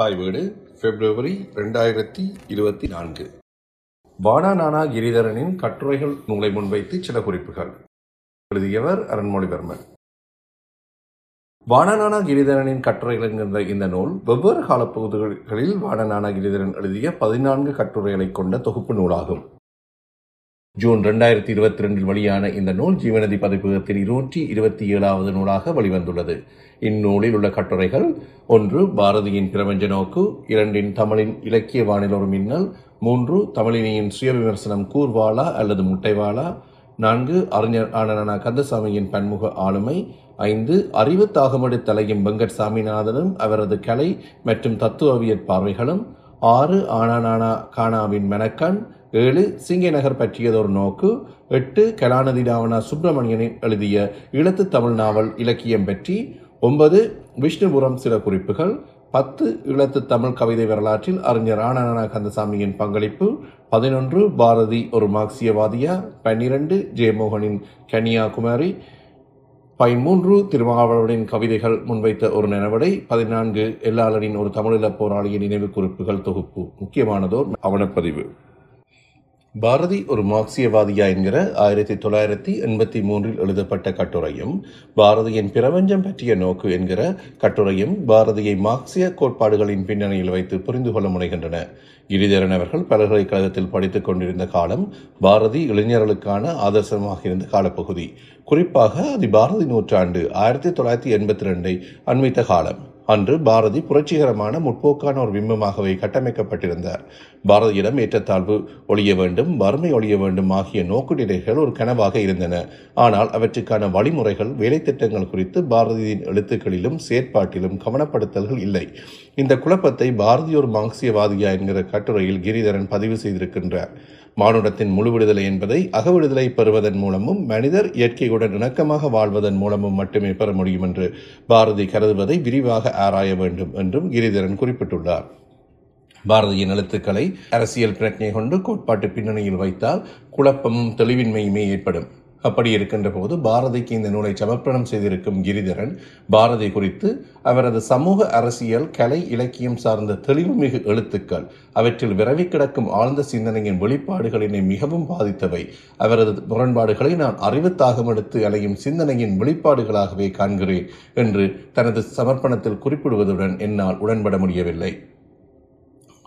தாய் வீடு பிப்ரவரி ரெண்டாயிரத்தி இருபத்தி நான்கு. வானானானா கிரிதரனின் கட்டுரைகள் நூலை முன்வைத்து சில குறிப்புகள். எழுதியவர் அருண்மொழிவர்மன். வானநானா கிரிதரனின் கட்டுரைகள் என்கின்ற இந்த நூல் வெவ்வேறு காலப்பகுதிகளில் வானநானா கிரிதரன் எழுதிய பதினான்கு கட்டுரைகளை கொண்ட தொகுப்பு நூலாகும். ஜூன் ரெண்டாயிரத்தி இருபத்தி ரெண்டில் வெளியான இந்த நூல் ஜீவநதி பதிப்பகத்தின் இருநூற்றி இருபத்தி ஏழாவது நூலாக வெளிவந்துள்ளது. இந்நூலில் உள்ள கட்டுரைகள் ஒன்று பாரதியின் பிரபஞ்ச நோக்கு இரண்டின் தமிழின் இலக்கிய வானில் ஒரு மின்னல் மூன்று தமிழினியின் சுய விமர்சனம் கூர்வாளா அல்லது முட்டைவாளா நான்கு அறிஞர் ஆனனா கந்தசாமியின் பன்முக ஆளுமை ஐந்து அறிவு தாகமடு தலையும் வெங்கட் சாமிநாதனும் அவரது கலை மற்றும் தத்துவவியற் பார்வைகளும் ஆறு ஆனானானா கானாவின் மெனக்கண் ஏழு சிங்கநகர் பற்றியதொரு நோக்கு. எட்டு கலாநிதி நாவனா சுப்பிரமணியனின் எழுதிய இழத்து தமிழ் நாவல் இலக்கியம் பற்றி. ஒன்பது விஷ்ணுபுரம் சில குறிப்புகள். பத்து இழத்து தமிழ் கவிதை வரலாற்றில் அறிஞர் ஆனநா கந்தசாமியின் பங்களிப்பு. பதினொன்று பாரதி ஒரு மார்க்சியவாதியா. பன்னிரண்டு ஜெயமோகனின் கன்னியாகுமரி. பதிமூன்று திருமாவளவனின் கவிதைகள் முன்வைத்த ஒரு நினைவடை. பதினான்கு எல்லாளரின் ஒரு தமிழீழ போராளியின் நினைவு குறிப்புகள் தொகுப்பு. முக்கியமானதோர் அவனப்பதிவு. பாரதி ஒரு மார்க்சியவாதியா என்கிற ஆயிரத்தி தொள்ளாயிரத்தி எண்பத்தி மூன்றில் எழுதப்பட்ட கட்டுரையும் பாரதியின் பிரபஞ்சம் பற்றிய நோக்கு என்கிற கட்டுரையும் பாரதியை மார்க்சிய கோட்பாடுகளின் பின்னணியில் வைத்து புரிந்து கொள்ள முனைகின்றன. கிரிதரன் அவர்கள் பல்கலைக்கழகத்தில் படித்துக் கொண்டிருந்த காலம் பாரதி இளைஞர்களுக்கான ஆதர்சமாக இருந்த காலப்பகுதி. குறிப்பாக அது பாரதி நூற்றாண்டு ஆயிரத்தி தொள்ளாயிரத்தி எண்பத்தி ரெண்டை அண்மித்த காலம். அன்று பாரதி புரட்சிகரமான முற்போக்கான ஒரு பிம்பமாகவே கட்டமைக்கப்பட்டிருந்தார். பாரதியிடம் ஏற்றத்தாழ்வு ஒழிய வேண்டும் வறுமை ஒழிய வேண்டும் ஆகிய நோக்குநிலைகள் ஒரு கனவாக இருந்தன. ஆனால் அவற்றுக்கான வழிமுறைகள் வேலைத்திட்டங்கள் குறித்து பாரதியின் எழுத்துக்களிலும் செயற்பாட்டிலும் கவனப்படுத்தல்கள் இல்லை. இந்த குழப்பத்தை பாரதி ஒரு மார்க்சியவாதியா என்கிற கட்டுரையில் கிரிதரன் பதிவு செய்திருக்கின்றார். மானுடத்தின் முழு விடுதலை என்பதை அகவிடுதலை பெறுவதன் மூலமும் மனிதர் இயற்கையுடன் இணக்கமாக வாழ்வதன் மூலமும் மட்டுமே பெற முடியும் என்று பாரதி கருதுவதை விரிவாக ஆராய வேண்டும் என்றும் கிரிதரன் குறிப்பிட்டுள்ளார். பாரதியின் எழுத்துக்களை அரசியல் பிரச்சனை கொண்டு கோட்பாட்டு பின்னணியில் வைத்தால் குழப்பமும் தெளிவின்மையுமே ஏற்படும். அப்படி இருக்கின்ற போது பாரதிக்கு இந்த நூலை சமர்ப்பணம் செய்திருக்கும் கிரிதரன் பாரதி குறித்து அவரது சமூக அரசியல் கலை இலக்கியம் சார்ந்த தெளிவுமிகு எழுத்துக்கள் அவற்றில் விரவி கிடக்கும் ஆழ்ந்த சிந்தனையின் வெளிப்பாடுகளினை மிகவும் பாதித்தவை. அவரது முரண்பாடுகளை நான் அறிவுத்தாகம் எடுத்து அலையும் சிந்தனையின் வெளிப்பாடுகளாகவே காண்கிறேன் என்று தனது சமர்ப்பணத்தில் குறிப்பிடுவதுடன் என்னால் உடன்பட முடியவில்லை.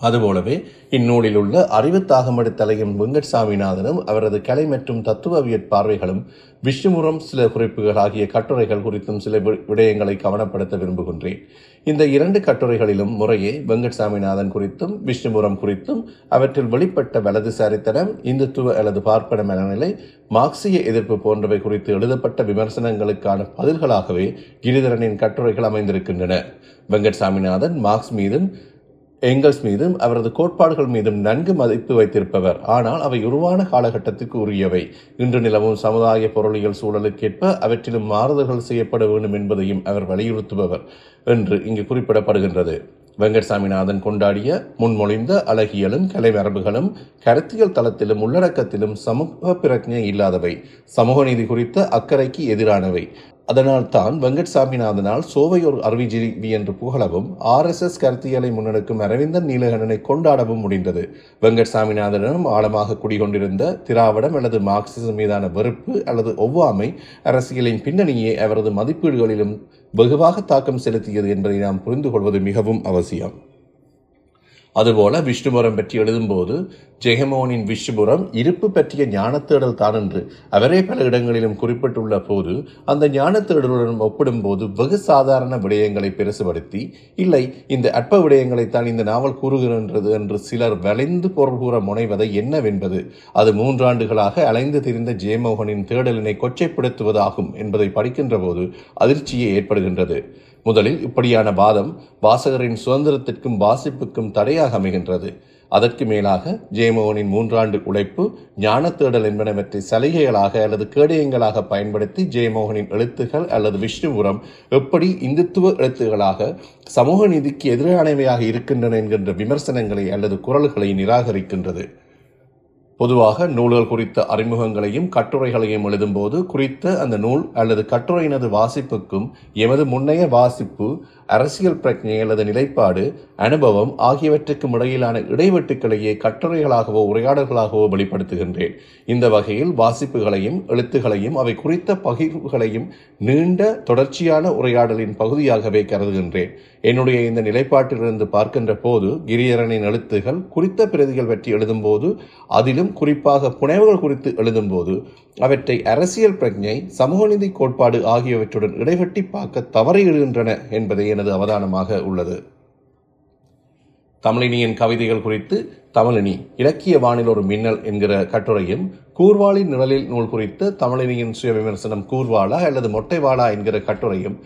அதுபோலவே இந்நூலில் உள்ள அறிவுத்தாகமடு தலையும் வெங்கட் சாமிநாதனும் அவரது கலை மற்றும் தத்துவவியற் பார்வைகளும் விஷ்ணுபுரம் சில குறிப்புகள் ஆகிய கட்டுரைகள் குறித்தும் சில விடயங்களை கவனப்படுத்த விரும்புகின்றேன். இந்த இரண்டு கட்டுரைகளிலும் முறையே வெங்கட் சாமிநாதன் குறித்தும் விஷ்ணுபுரம் குறித்தும் அவற்றில் வெளிப்பட்ட வலதுசாரித்தனம் இந்துத்துவ அல்லது பார்ப்பன மனநிலை மார்க்சிய எதிர்ப்பு போன்றவை குறித்து எழுதப்பட்ட விமர்சனங்களுக்கான பதில்களாகவே கிரிதரனின் கட்டுரைகள் அமைந்திருக்கின்றன. வெங்கட் சாமிநாதன் மார்க்ஸ் மீதும் எங்கல்ஸ் மீதும் அவரது கோட்பாடுகள் மீதும் நன்கு மதிப்பு வைத்திருப்பவர். ஆனால் அவை உருவான காலகட்டத்திற்கு உரியவை. இன்று நிலவும் சமுதாய பொருளியல் சூழலுக்கேற்ப அவற்றிலும் மாறுதல்கள் செய்யப்பட வேண்டும் என்பதையும் அவர் வலியுறுத்துபவர் என்று இங்கு குறிப்பிடப்படுகின்றது. வெங்கட் சாமிநாதன் கொண்டாடிய முன்மொழிந்த அழகியலும் கலைமரபுகளும் கருத்தியல் தளத்திலும் உள்ளடக்கத்திலும் சமூக பிரஜை இல்லாதவை. சமூக நீதி குறித்த அக்கறைக்கு எதிரானவை. அதனால் தான் வெங்கட் சாமிநாதனால் சோவையோர் ஒரு என்று புகழவும் ஆர் எஸ் எஸ் கருத்தியலை முன்னெடுக்கும் அரவிந்தன் நீலகண்டனை கொண்டாடவும் முடிந்தது. வெங்கட் சாமிநாதனிடம் ஆழமாக குடிகொண்டிருந்த திராவிடம் அல்லது மார்க்சிசம் மீதான வெறுப்பு அல்லது ஒவ்வாமை அரசியலின் பின்னணியே அவரது மதிப்பீடுகளிலும் வெகுவாக தாக்கம் செலுத்தியது என்பதை நாம் புரிந்து கொள்வது மிகவும் அவசியம். அதுபோல விஷ்ணுபுரம் பற்றி எழுதும்போது ஜெகமோனின் விஷ்ணுபுரம் இருப்பு பற்றிய ஞானத்தேடல் தான் என்று அவரே பல இடங்களிலும் குறிப்பிட்டுள்ள போது அந்த ஞானத்தேடலுடன் ஒப்பிடும்போது வெகு சாதாரண விடயங்களை பெருசுபடுத்தி இல்லை இந்த அற்ப விடயங்களைத்தான் இந்த நாவல் கூறுகின்றது என்று சிலர் வளைந்து பொருள் கூற முனைவதை என்னவென்பது அது மூன்றாண்டுகளாக அலைந்து திரிந்த ஜெயமோகனின் தேடலினை கொச்சைப்படுத்துவதாகும் என்பதை படிக்கின்ற போது அதிர்ச்சியே ஏற்படுகின்றது. முதலில் இப்படியான வாதம் வாசகரின் சுதந்திரத்திற்கும் வாசிப்புக்கும் தடையாக அமைகின்றது. அதற்கு மேலாக ஜெயமோகனின் மூன்றாண்டு உழைப்பு ஞான தேடல் என்பனவற்றை சலுகைகளாக அல்லது கேடயங்களாக பயன்படுத்தி ஜெயமோகனின் எழுத்துகள் அல்லது விஷ்ணுபுரம் எப்படி இந்துத்துவ எழுத்துகளாக சமூக நீதிக்கு எதிரானவையாக இருக்கின்றன என்கின்ற விமர்சனங்களை அல்லது குரல்களை நிராகரிக்கின்றது. பொதுவாக நூல்கள் குறித்த அறிமுகங்களையும் கட்டுரைகளையும் எழுதும்போது குறித்த அந்த நூல் அல்லது கட்டுரையினது வாசிப்புக்கும் எமது முன்னைய வாசிப்பு அரசியல் பிரச்சனை அல்லது நிலைப்பாடு அனுபவம் ஆகியவற்றுக்கும் இடையிலான இடைவெட்டுக்களையே கட்டுரைகளாகவோ உரையாடல்களாகவோ வெளிப்படுத்துகின்றேன். இந்த வகையில் வாசிப்புகளையும் எழுத்துகளையும் அவை குறித்த பகிர்வுகளையும் நீண்ட தொடர்ச்சியான உரையாடலின் பகுதியாகவே கருதுகின்றேன். என்னுடைய இந்த நிலைப்பாட்டிலிருந்து பார்க்கின்ற போது கிரியரனின் எழுத்துகள் குறித்த பிரதிகள் பற்றி எழுதும்போது அதிலும் குறிப்பாக புனைவுகள் குறித்து எழுதும்போது அவற்றை அரசியல் பிரஜை சமூக நீதி கோட்பாடு ஆகியவற்றுடன் இடைவெட்டி பார்க்க தவறிவிடுகின்றன என்பதை எனது அவதானமாக உள்ளது. தமிழினியின் கவிதைகள் குறித்து தமிழினி இலக்கிய வானில் ஒரு மின்னல் என்கிற கட்டுரையும் கூர்வாளின் நிழலில் நூல் குறித்து தமிழினியின் சுய விமர்சனம் கூர்வாளா அல்லது மொட்டைவாளா என்கிற கட்டுரையும்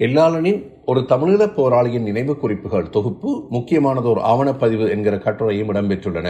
எல்லாளனின் ஒரு தமிழீழ போராளியின் நினைவு குறிப்புகள் தொகுப்பு முக்கியமானதோர் ஆவணப்பதிவு என்கிற கட்டுரையும் இடம்பெற்றுள்ளன.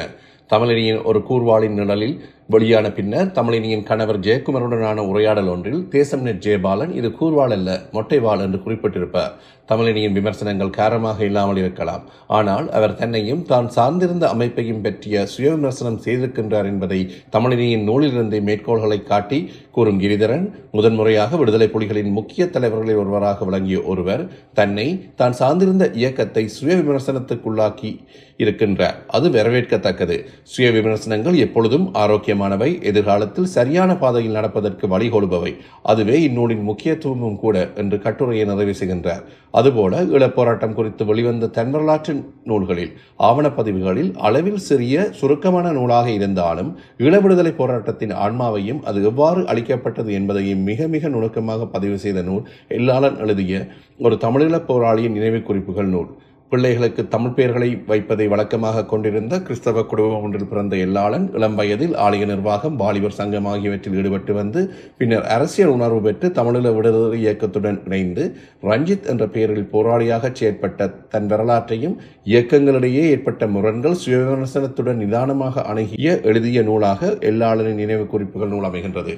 தமிழினியின் ஒரு கூர்வாளின் நிழலில் வெளியான பின்னர் தமிழினியின் கணவர் ஜெயக்குமருடனான உரையாடல் ஒன்றில் தேசம் நெட் ஜெயபாலன் இது கூர்வாள் அல்ல மொட்டைவாள் என்று குறிப்பிட்டிருப்பார். தமிழினியின் விமர்சனங்கள் காரமாக இல்லாமல் இருக்கலாம். ஆனால் அவர் தன்னையும் தான் சார்ந்திருந்த அமைப்பையும் பற்றிய சுய விமர்சனம் செய்திருக்கின்றார் என்பதை தமிழினியின் நூலிலிருந்தே மேற்கோள்களை காட்டி கூறும் கிரிதரன் முதன்முறையாக விடுதலை புலிகளின் முக்கிய தலைவர்களில் ஒருவராக விளங்கிய ஒருவர் தன்னை தான் சார்ந்திருந்த இயக்கத்தை சுய விமர்சனத்துக்குள்ளாக்கி இருக்கின்றார் அது வரவேற்கத்தக்கது. சுய விமர்சனங்கள் எப்பொழுதும் ஆரோக்கியமானவை. எதிர்காலத்தில் சரியான பாதையில் நடப்பதற்கு வழிகொடுபவை அதுவே இந்நூலின் முக்கியத்துவமும் கூட என்று கட்டுரையை நிறைவு செய்கின்றார். அதுபோல ஈழப்போராட்டம் குறித்து வெளிவந்த தன்வரலாற்று நூல்களில் ஆவணப்பதிவுகளில் அளவில் சிறிய சுருக்கமான நூலாக இருந்தாலும் ஈழ விடுதலை போராட்டத்தின் ஆன்மாவையும் அது எவ்வாறு அளிக்கப்பட்டது என்பதையும் மிக மிக நுணுக்கமாக பதிவு செய்த நூல் எல்லாளன் எழுதிய ஒரு தமிழ் தமிழீழ போராளியின் நினைவு குறிப்புகள் நூல். பிள்ளைகளுக்கு தமிழ் பெயர்களை வைப்பதை வழக்கமாக கொண்டிருந்த கிறிஸ்தவ குடும்பம் ஒன்றில் பிறந்த எல்லாளன் இளம் வயதில் ஆலய நிர்வாகம் வாலிபர் சங்கம் ஆகியவற்றில் ஈடுபட்டு வந்து பின்னர் அரசியல் உணர்வு பெற்று தமிழீழ விடுதலை இயக்கத்துடன் இணைந்து ரஞ்சித் என்ற பெயரில் போராளியாக செயற்பட்ட தன் வரலாற்றையும் இயக்கங்களிடையே ஏற்பட்ட முரண்கள் சுயவிமர்சனத்துடன் நிதானமாக அணுகிய எழுதிய நூலாக எல்லாளனின் நினைவு குறிப்புகள் நூல் அமைகின்றது.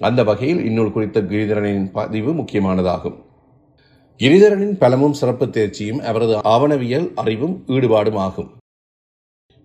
அந்த வகையில் இந்நூல் குறித்த கிரிதரனின் பதிவு முக்கியமானதாகும். கிரிதரனின் பலமும் சிறப்பு தேர்ச்சியும் அவரது ஆவணவியல் அறிவும் ஈடுபாடும் ஆகும்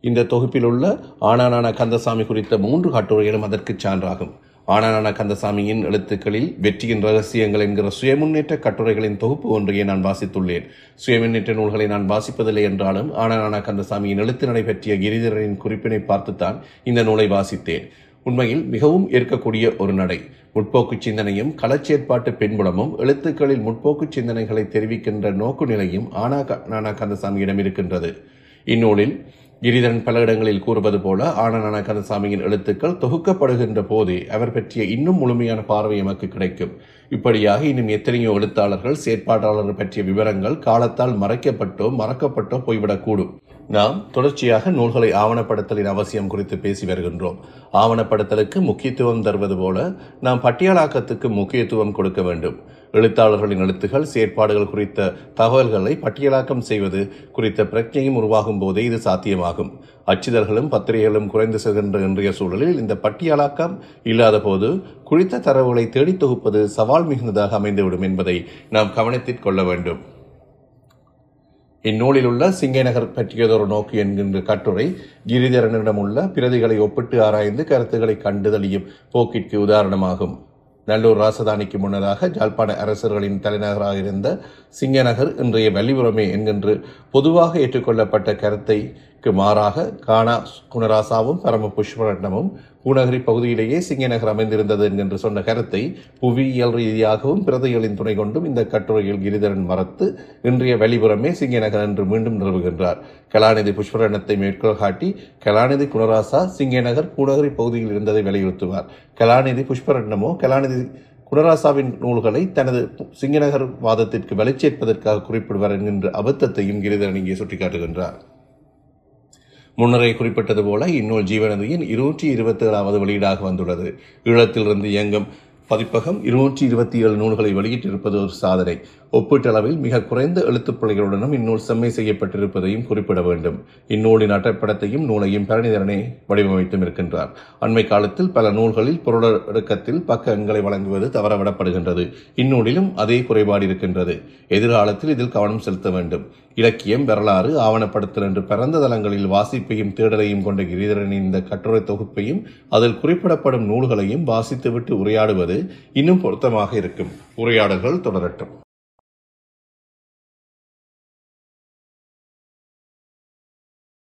இந்த தொகுப்பில் உள்ள ஆனானான கந்தசாமி குறித்த மூன்று கட்டுரைகளும் அதற்கு சான்றாகும். ஆனானான கந்தசாமியின் எழுத்துக்களில் வெற்றியின் ரகசியங்கள் என்கிற சுயமுன்னேற்ற கட்டுரைகளின் தொகுப்பு ஒன்றையே நான் வாசித்துள்ளேன். சுயமுன்னேற்ற நூல்களை நான் வாசிப்பதில்லை என்றாலும் ஆனானான கந்தசாமியின் எழுத்து நடை பற்றிய கிரிதரனின் குறிப்பினை பார்த்துத்தான் இந்த நூலை வாசித்தேன். உண்மையில் மிகவும் ஏற்கக்கூடிய ஒரு நடை. முற்போக்கு சிந்தனையும் களச்சேற்பாட்டு பின்புலமும் எழுத்துக்களில் முற்போக்கு சிந்தனைகளை தெரிவிக்கின்ற நோக்கு நிலையும் ஆனா நானா கந்தசாமியிடம் இருக்கின்றது. இந்நூலில் கிரிதரன் பல இடங்களில் கூறுவது போல ஆனநான கந்தசாமியின் எழுத்துக்கள் தொகுக்கப்படுகின்ற போதே அவர் பற்றிய இன்னும் முழுமையான பார்வை எமக்கு கிடைக்கும். இப்படியாக இன்னும் எத்தனையோ எழுத்தாளர்கள் செயற்பாட்டாளர்கள் பற்றிய விவரங்கள் காலத்தால் மறைக்கப்பட்டோ மறக்கப்பட்டோ போய்விடக்கூடும். நாம் தொடர்ச்சியாக நூல்களை ஆவணப்படுத்தலின் அவசியம் குறித்து பேசி வருகின்றோம். ஆவணப்படுத்தலுக்கு முக்கியத்துவம் தருவது போல நாம் பட்டியலாக்கத்துக்கு முக்கியத்துவம் கொடுக்க வேண்டும். எழுத்தாளர்களின் எழுத்துகள் செயற்பாடுகள் குறித்த தகவல்களை பட்டியலாக்கம் செய்வது குறித்த பிரச்சனையும் உருவாகும் போதே இது சாத்தியமாகும். அச்சிதழ்களும் பத்திரிகைகளும் குறைந்து செல்கின்ற இன்றைய சூழலில் இந்த பட்டியலாக்கம் இல்லாத போது குறித்த தரவுகளை தேடி தொகுப்பது சவால் மிகுந்ததாக அமைந்துவிடும் என்பதை நாம் கவனத்தில் கொள்ள வேண்டும். இந்நூலில் உள்ள சிங்கநகர் பற்றியதொரு நோக்கு என்கின்ற கட்டுரை கிரிதரனிடம் உள்ள பிரதிகளை ஒப்பிட்டு ஆராய்ந்து கருத்துக்களை கண்டுதலியும் போக்கிற்கு உதாரணமாகும். நல்லூர் ராசதானிக்கு முன்னதாக ஜாழ்ப்பாண அரசர்களின் தலைநகராக இருந்த சிங்கநகர் இன்றைய வள்ளிபுரமே என்கின்ற பொதுவாக ஏற்றுக்கொள்ளப்பட்ட கருத்தை கருத்தைக்கு மாறாக கானா குணராசாவும் பரம புஷ்பரட்னமும் பூநகரி பகுதியிலேயே சிங்கநகர் அமைந்திருந்தது என்று சொன்ன கருத்தை புவியியல் ரீதியாகவும் பிரதைகளின் துணை கொண்டும் இந்த கட்டுரையில் கிரிதரன் மறத்து இன்றைய வெளிபுறமே சிங்கநகர் என்று மீண்டும் நிறுவுகின்றார். கலாநிதி புஷ்பரணத்தை மேற்கோள் காட்டி கலாநிதி குணராசா சிங்கநகர் பூநகரி பகுதியில் இருந்ததை வலியுறுத்துவார். கலாநிதி புஷ்பரட்னமோ கலாநிதி குணராசாவின் நூல்களை தனது சிங்கநகர் வாதத்திற்கு வெளிச்சேற்பதற்காக குறிப்பிடுவார் என்கின்ற அபத்தத்தையும் கிரிதரன் இங்கே சுட்டிக்காட்டுகின்றார். முன்னரே குறிப்பிட்டது போல இந்நூல் ஜீவநதியின் இருநூற்றி இருபத்தி ஏழாவது வெளியீடாக வந்துள்ளது. ஈழத்திலிருந்து இயங்கும் பதிப்பகம் இருநூற்றி இருபத்தி ஏழு நூல்களை வெளியிட்டிருப்பது ஒரு சாதனை. ஒப்பீட்டளவில் மிக குறைந்த எழுத்துப்பிழைகளுடனும் இந்நூல் செம்மை செய்யப்பட்டிருப்பதையும் குறிப்பிட வேண்டும். இந்நூலின் அட்டைப்படத்தையும் நூலையும் பரணிதரனே வடிவமைத்தும் இருக்கின்றார். அண்மை காலத்தில் பல நூல்களில் பொருளடக்கத்தில் பக்க எண்களை வழங்குவது தவறவிடப்படுகின்றது. இந்நூலிலும் அதே குறைபாடு இருக்கின்றது. எதிர்காலத்தில் இதில் கவனம் செலுத்த வேண்டும். இலக்கியம் வரலாறு ஆவணப்படுத்தல் என்று பரந்த தளங்களில் வாசிப்பையும் தேடலையும் கொண்ட கிரிதரனின் இந்த கட்டுரை தொகுப்பையும் அதில் குறிப்பிடப்படும் நூல்களையும் வாசித்துவிட்டு உரையாடுவது இன்னும் பொருத்தமாக இருக்கும். உரையாடல்கள் தொடரட்டும்.